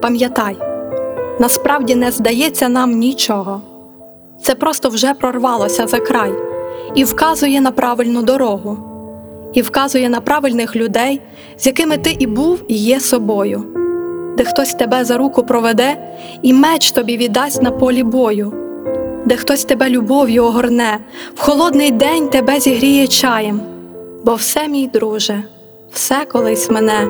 пам'ятай, насправді не здається нам нічого. Це просто вже прорвалося за край і вказує на правильну дорогу, і вказує на правильних людей, з якими ти і був, і є собою, де хтось тебе за руку проведе і меч тобі віддасть на полі бою, де хтось тебе любов'ю огорне, в холодний день тебе зігріє чаєм, бо все, мій друже, все колись мене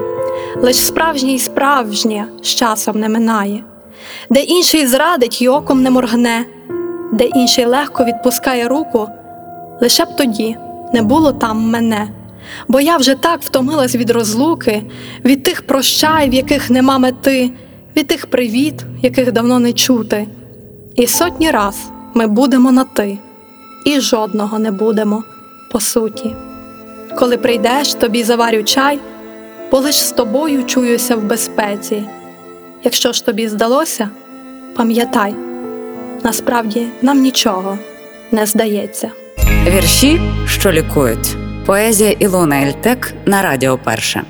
лиш справжнє й справжнє з часом не минає, де інший зрадить й оком не моргне, де інший легко відпускає руку, лише б тоді не було там мене. Бо я вже так втомилась від розлуки, від тих прощай, в яких нема мети, від тих привіт, яких давно не чути. І сотні раз ми будемо на ти, і жодного не будемо по суті. Коли прийдеш, тобі заварю чай, бо лиш з тобою чуюся в безпеці. Якщо ж тобі здалося, пам'ятай, насправді нам нічого не здається. Вірші, що лікують. Поезія Ілона Ельтек на Радіо Перше.